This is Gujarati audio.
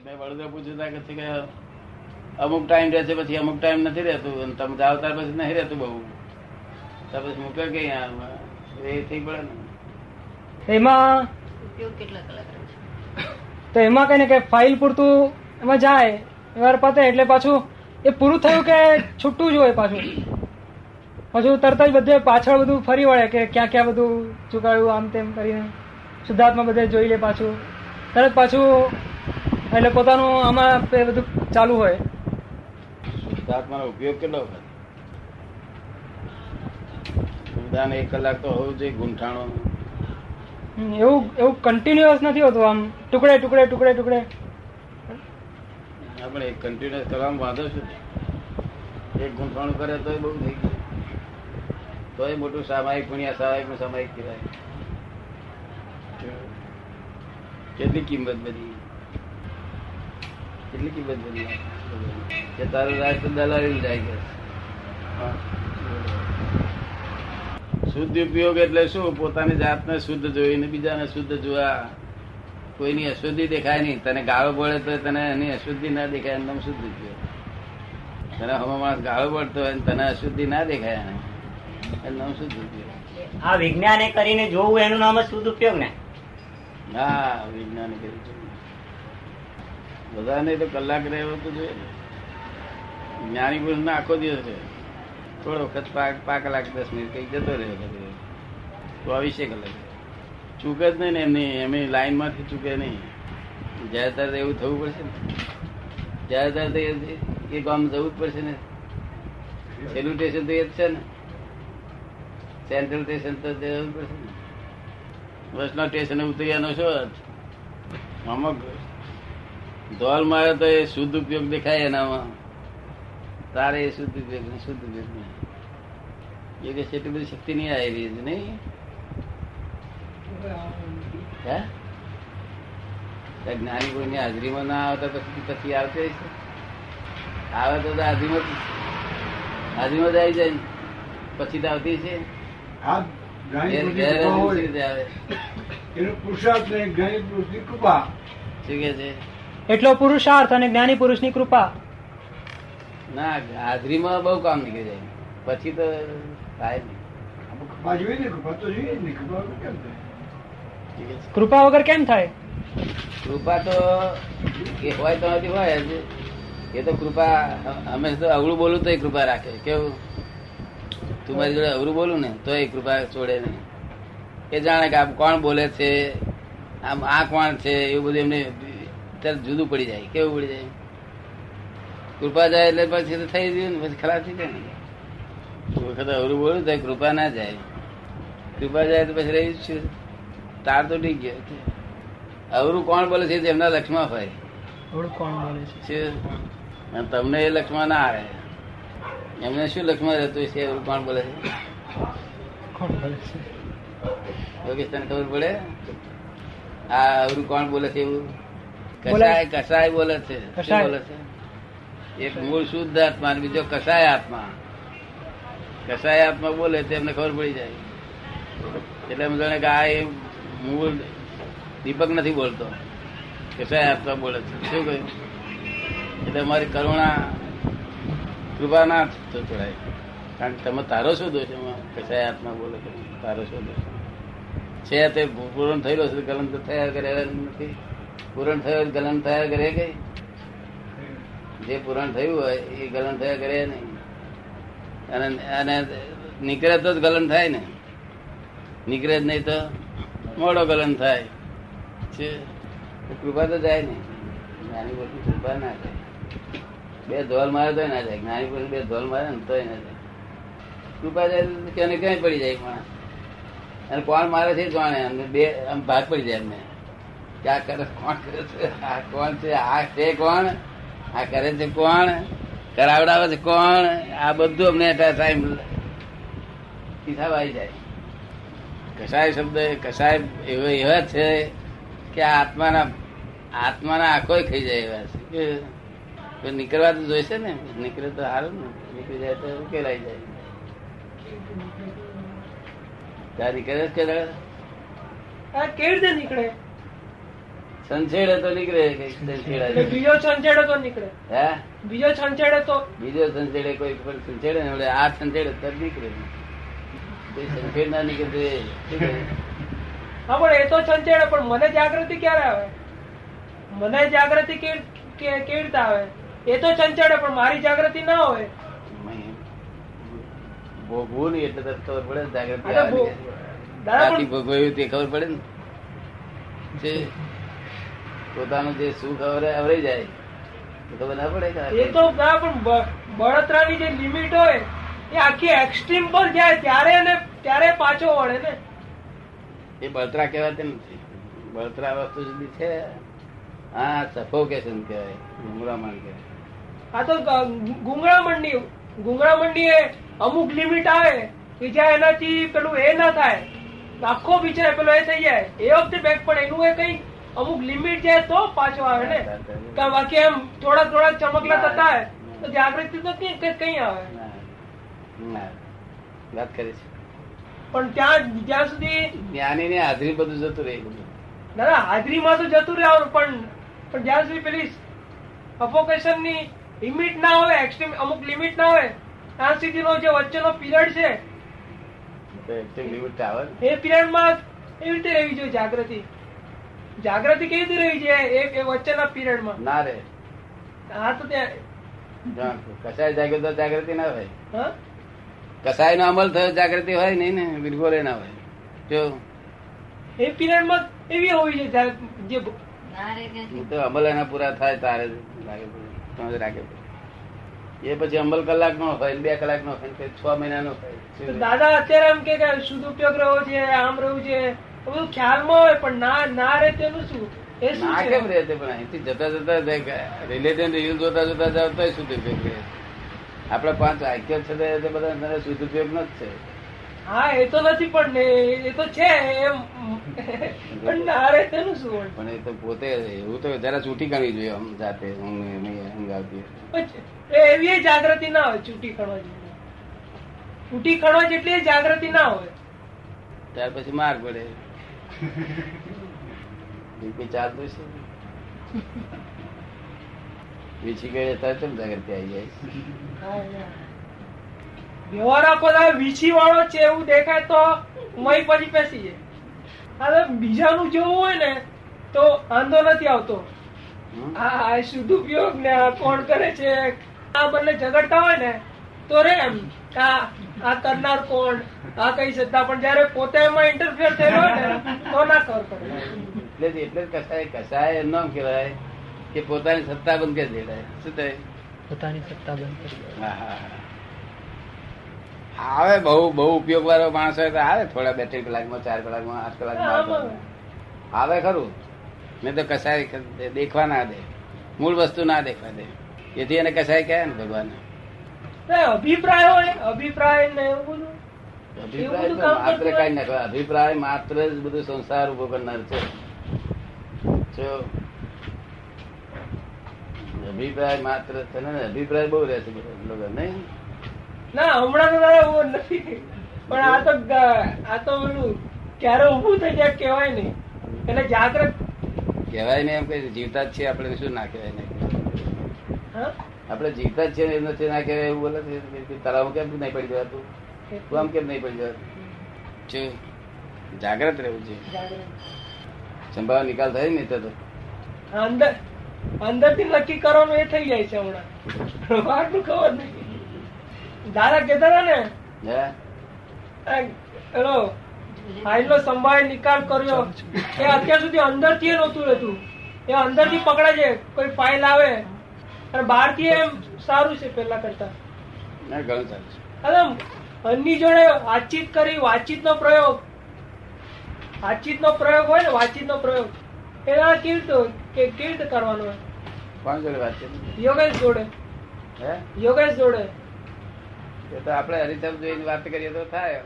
મેં વડોદરા પૂછ્યું કે કે અમુક ટાઈમ રહેશે પછી અમુક ટાઈમ નથી રહેતું અને તમે જાઓ ત્યાર પછી નહીં રહેતું બહુ. ત્યાર પછી મૂકે કે એ થઈ પડે ને. એમાં ઉપયોગ કેટલા કલાક રહે તો એમાં કઈ ને કે ફાઇલ પૂરતું એમાં જાય એવાર પતે એટલે પાછું એ પૂરું થયું કે છૂટું જ હોય પાછું? પાછું તરત જ બધે પાછળ બધું ફરી વળે કે ક્યાં ક્યાં બધું ચુકાડ્યું આમ તેમ કરીને. શુદ્ધાત્મા બધે જોઈ લે પાછું. તરત પાછું એટલે પોતાનું આમાં એ બધું ચાલુ હોય. શુદ્ધાત્માનો ઉપયોગ કેટલો વખત શુદ્ધાને એક કલાક તો હોવું જોઈએ ગુંઠાણો એવું એવું કન્ટિન્યુઅસ નથી હોતું આમ. ટુકડે ટુકડે ટુકડે ટુકડે. આપણે કન્ટિન્યુઅસ કરવામાં વાંધો શું છે? એક ગુંઠાણું કરે તો બહુ થઈ ગયું. તોય મોટું સામાયિક પુણ્યા સામાયિકનું સામાયિક કહેવાય. કેટલી કિંમત બધી? કેટલી કિંમત બધી કે તારો રાજ તો દલાલી જાય કે હા. શુદ્ધ ઉપયોગ એટલે શું? પોતાની જાતને શુદ્ધ જોઈને બીજાને શુદ્ધ જોવા. કોઈની અશુદ્ધિ દેખાય નહીં. તને ગાળો પડે તો તને એની અશુદ્ધિ ના દેખાય એનું નામ શુદ્ધ ઉપયોગ. તને હમણાં માણસ ગાળો પડતો હોય તને અશુદ્ધિ ના દેખાય એને. નામ શુદ્ધ ઉપયોગ. આ વિજ્ઞાને કરીને જોવું એનું નામ શુદ્ધ ઉપયોગ ને? હા વિજ્ઞાન કરીને બધાને તો કલાક રહેવો તો જોઈએ. જ્ઞાની પુરુષ ને આખો દિવસ રહે. થોડો વખત પાંચ પાંચ કલાક દસ મિનિટ કઈ જતો રહ્યો ચોવીસે કલાક. ચૂકે જ નહીં ને એમની એમની લાઈનમાંથી ચૂકે નહીં. જ્યારે ત્યારે એવું થવું પડશે ને. જ્યારે ત્યારે એ- ગામ જવું જ પડશે ને. છેલ્લું સ્ટેશન તો એ જ છે ને. સેન્ટ્રલ સ્ટેશન તો જવું પડશે ને. વૈષ્ણવ સ્ટેશન ઉતર્યાનો શું અર્થ? આમાં ધોલ મારે તો એ શુદ્ધ ઉપયોગ દેખાય એનામાં. તારે એ શુદ્ધ ઉપયોગ નહીં, શુદ્ધ ઉપયોગ નહીં એ કે એટલી બધી શક્તિ નહીં આવી છે નહીં? જ્ઞાની કોઈની હાજરીમાં ના આવતા પછી પછી આવશે આવે તો હાજરીમાં હાજરીમાં જ આવી જાય ને. પછી તો આવતી છે આવે પુરુષાર્થ ને જ્ઞાની પુરુષની કૃપા. શું કે છે? એટલો પુરુષાર્થ અને જ્ઞાની પુરુષની કૃપા. ના હાજરીમાં બહુ કામ નીકળી જાય. પછી તો થાય નહીં. વગર કેમ કૃપા વગર કેમ થાય? કૃપા તો એ હોય તો નથી હોય એ તો કૃપા અમે તો અવળું બોલું તો એ કૃપા રાખે. કેવું? તું મારી જોડે અવળું બોલું ને તો એ કૃપા છોડે નહીં. એ જાણે કે આમ કોણ બોલે છે આમ આ કોણ છે એવું બધું એમને તરત જુદું પડી જાય કેવું પડી જાય? કૃપા જાય એટલે પછી તો થઈ ગયું ને પછી ખરાબ થઈ જાય ને? વખત અવરું બોલું તો કૃપા ના જાય. કૃપા જાય તો પછી રહી છું. તાર તો ડીક ગયો. અવરું કોણ બોલે છે? એમના લક્ષ્મણ હોય. કોણ બોલે છે? તમને એ લક્ષ્મણ ના આવે. એમને શું લક્ષ્મણ રહેતું છે? એવું કોણ બોલે છે? કોણ બોલે છે? યોગેશ તને ખબર પડે? આ અવરું કોણ બોલે છે એવું. કસાય કસાય બોલે છે બોલે છે? એક મૂળ શુદ્ધ આત્મા અને બીજો કસાય આત્મા. કસાય આત્મા બોલે તે એમને ખબર પડી જાય. એટલે એમ જાણે કે આ એ મૂળ દીપક નથી બોલતો. કસાય આત્મા બોલે છે. શું કહ્યું? એટલે મારી કરુણા કૃપા ના તો ચોડાય કારણ કે તમે તારો શું દોષ એમાં કસાય આત્મા બોલે તારો શું દોષ છે? તે પૂર્ણ થયેલો છે કલંક તો થયા કરે નથી. પૂરણ થયો ગલન થયા કરે કઈ જે પૂરણ થયું હોય એ ગલન થયા કરે નહીં. અને અને નીકળે તો જ ગલન થાય ને. નીકળે જ નહીં તો મોડો ગલન થાય. છે? કૃપા તો જાય નહીં નાની મોટી કૃપા ના થાય. બે ધોલ મારે તોય ના જાય. નાની મોટી બે ધોલ મારે ને તોય ના જાય. કૃપા જાય તો ક્યાંય પડી જાય પણ અને કોણ મારે છે જાણે. બે, આમ ભાગ પડી જાય એમને. કે આ કરે કોણ કરે છે? આ કોણ છે? આ છે કોણ? આ કરે છે કોણ? કરાવડાવે છે કોણ? આ બધું અમને ટાઈમ હિસાબ આવી જાય. કસાય શબ્દ, કસાય એવો એવા છે કે આત્માના આત્માના આંખો ખાઈ જાય એવા છે. કે નીકળવા તો જોઈશે ને? નીકળે તો સારું ને. નીકળી જાય તો ઉકેલાઈ જાય. ત્યાં નીકળે જ કે કેવી રીતે નીકળે? સંછેડે તો નીકળે બીજો છંછેડે તો નીકળે. હે? બીજો છંછેડે તો બીજો સંછેડે કોઈ પણ સંછેડે ને આ સંછેડે તો નીકળે. તે સંછેડ ના નીકળે? હા પણ એ તો છંછેડે પણ મને જાગૃતિ ક્યારે આવે? મને જાગૃતિ કેવી રીતે આવે? એ તો છંછેડે પણ મારી જાગૃતિ ના હોય. ભોગવું નહીં એટલે ખબર પડે ને જાગૃતિ ભોગવ્યું તે ખબર પડે ને? પોતાનું જે સુખ અવરે- અવરાઈ જાય તો ખબર ના પડે એ તો પણ બળતરાની જે લિમિટ હોય એ આખી એક્સ્ટ્રીમ પર જાય ત્યારે એને ત્યારે પાછો વળે ને. એ બળતરા કહેવાતી નથી. બળતરા વસ્તુ જુદી છે. હા સફોકેશન કહેવાય ગુંગળામણ કહેવાય. આ તો ગુંગળામણની ગુંગળામણની એ અમુક લિમિટ આવે કે જ્યાં એનાથી પેલું એ ના થાય. આખો બિચારે પેલો એ થઈ જાય. એ વખતે બેક પણ એનું એ કઈ અમુક લિમિટ છે તો પાછો આવે ને? કે બાકી એમ થોડા થોડા ચમકલા થતા હોય તો જાગૃતિ તો કઈ કઈ- આવે? ના, ના. વાત કરે છે. પણ ત્યાં જ્યાં સુધી જ્ઞાની ની હાજરી બધું જતું રહે દાદા હાજરી હાજરીમાં તો જતું રહેવાનું પણ પણ જ્યાં સુધી પેલી સફોકેશનની લિમિટ ના હોય એક્સ્ટ્રીમ અમુક લિમિટ ના હોય ત્યાં સુધીનો જે વચ્ચેનો પીરિયડ છે એ પીરિયડમાં એવી રીતે રહેવી જોઈએ જાગૃતિ. જાગૃતિ કેવી રીતે રહી છે? એ વચ્ચેના પીરિયડમાં. ના રે. હા તો ત્યાં કસાય જાગ્યો તો જાગૃતિ ના હોય. કસાય નો અમલ થયો જાગૃતિ હોય નહીં ને બિલકુલ ના હોય. જો. એ પીરિયડમાં એવી હોવી છે જે ના રે કે હું તો અમલ એના પૂરા થાય તારે લાગે રાખે એ પછી અમલ કલાક નો હોય બે કલાક નો હોય છ મહિના નો હોય દાદા અત્યારે એમ કે શુદ્ધ ઉપયોગ રહ્યો છે આમ રહ્યું છે. બધું ખ્યાલમાં હોય પણ ના ના રહે તેનું શું? એ શું ના કેમ રહે પણ અહીંથી જતા જતા રિલેટિવ રિવ્યુ જોતા જોતા જતા શુદ્ધ ઉપયોગ રહે આપડા પાંચ વાક્ય છે તે બધા શુદ્ધ ઉપયોગ નો જ છે. હા એ તો નથી પણ એ- તો છે એમ. પણ ના રહે તેનું શું હોય? પણ એ તો પોતે એવું તો જરા ચૂંટી કરવી જોઈએ આમ જાતે હું નહીં ઊંઘ આવતી હોય. પછી એ એવી જાગૃતિ ના હોય ચૂંટી ખણવા જેટલી. ચૂંટી ખણવા જેટલી જાગૃતિ ના હોય. ત્યાર પછી માર પડે. બીપી ચાલતું છે વીછી ગયે ત્યારે કેમ જાગૃતિ આવી જાય. વ્યવહાર આખો વીછી વાળો છે એવું દેખાય તો મય પછી પેસી જાય. હવે બીજાનું જોવું હોય ને તો વાંધો નથી આવતો? આ ઉપયોગ ને આ કોણ કરે છે? આ બંને ઝઘડતા હોય ને તો રે એમ. આ આ કરનાર કોણ? આ કઈ સત્તા પણ જયારે પોતે એમાં ઇન્ટરફિયર થયેલો ને તો ના ખબર પડે. એટલે એટલે કસાય કસાય એમ નામ કહેવાય કે પોતાની સત્તા બંધ કરી દેવાય શું થાય? પોતાની સત્તા બંધ કરી હા. આવે બહુ બહુ ઉપયોગ વાળો માણસ હોય તો આવે થોડા બે ત્રણ કલાકમાં ચાર કલાકમાં આઠ કલાકમાં. આવે ખરું. મેં તો કસાય દેખવા ના દે. મૂળ વસ્તુ ના દેખવા દે. એથી એને કસાય કહે ને ભગવાન. અભિપ્રાય હોય? અભિપ્રાય ને એવું બધું? અભિપ્રાય બધું તો કામ માત્ર કઈ નાખવા અભિપ્રાય માત્ર જ બધું સંસાર ઊભો કરનાર છે. અભિપ્રાય માત્ર છે ને અભિપ્રાય બહુ રહેશે લોકો નહીં? ના હમણાં તો તારે ઊભો નથી. પણ આ તો આ તો પેલું ક્યારે ઉભું થઈ જાય કહેવાય નહીં. એટલે જાગ્રત કહેવાય નહીં એમ કે જીવતા જ છીએ આપણે શું ના કહેવાય નહીં? હા? આપણે જીવતા જ છે એમ નથી ના કહેવાય એવું બોલે છે. તળાવ કેમ નહીં પડી જવાતું? તું આમ કેમ નહીં પડી જવાતું? જો જાગ્રત રહેવું છે. સંભાવ નિકાલ થાય ને તો તો. અંદર અંદરથી નક્કી કરવાનું એ થઈ જાય છે હમણાં. બહારનું ખબર નહીં. દાદા કહેતા હતા ને હે? આ પેલો ફાઇલનો સંભાળ નિકાલ કર્યો. એ અત્યાર સુધી અંદરથી નહોતું રહેતું. એ અંદરથી પકડાય છે કોઈ ફાઇલ આવે અને એમ સારું છે પેલા કરતા. ના ઘણું સારું છે. અરે અન્ની જોડે વાતચીત કરી વાતચીત નો પ્રયોગ. વાતચીત નો પ્રયોગ હોય ને વાતચીત નો પ્રયોગ. એના કેવી કે કેવી રીતે કરવાનો હોય? કોણ જોડે વાતચીત યોગેશ જોડે. હે? યોગેશ જોડે. એ તો આપણે હરિચંદ જોઈને વાત કરીએ તો થાય.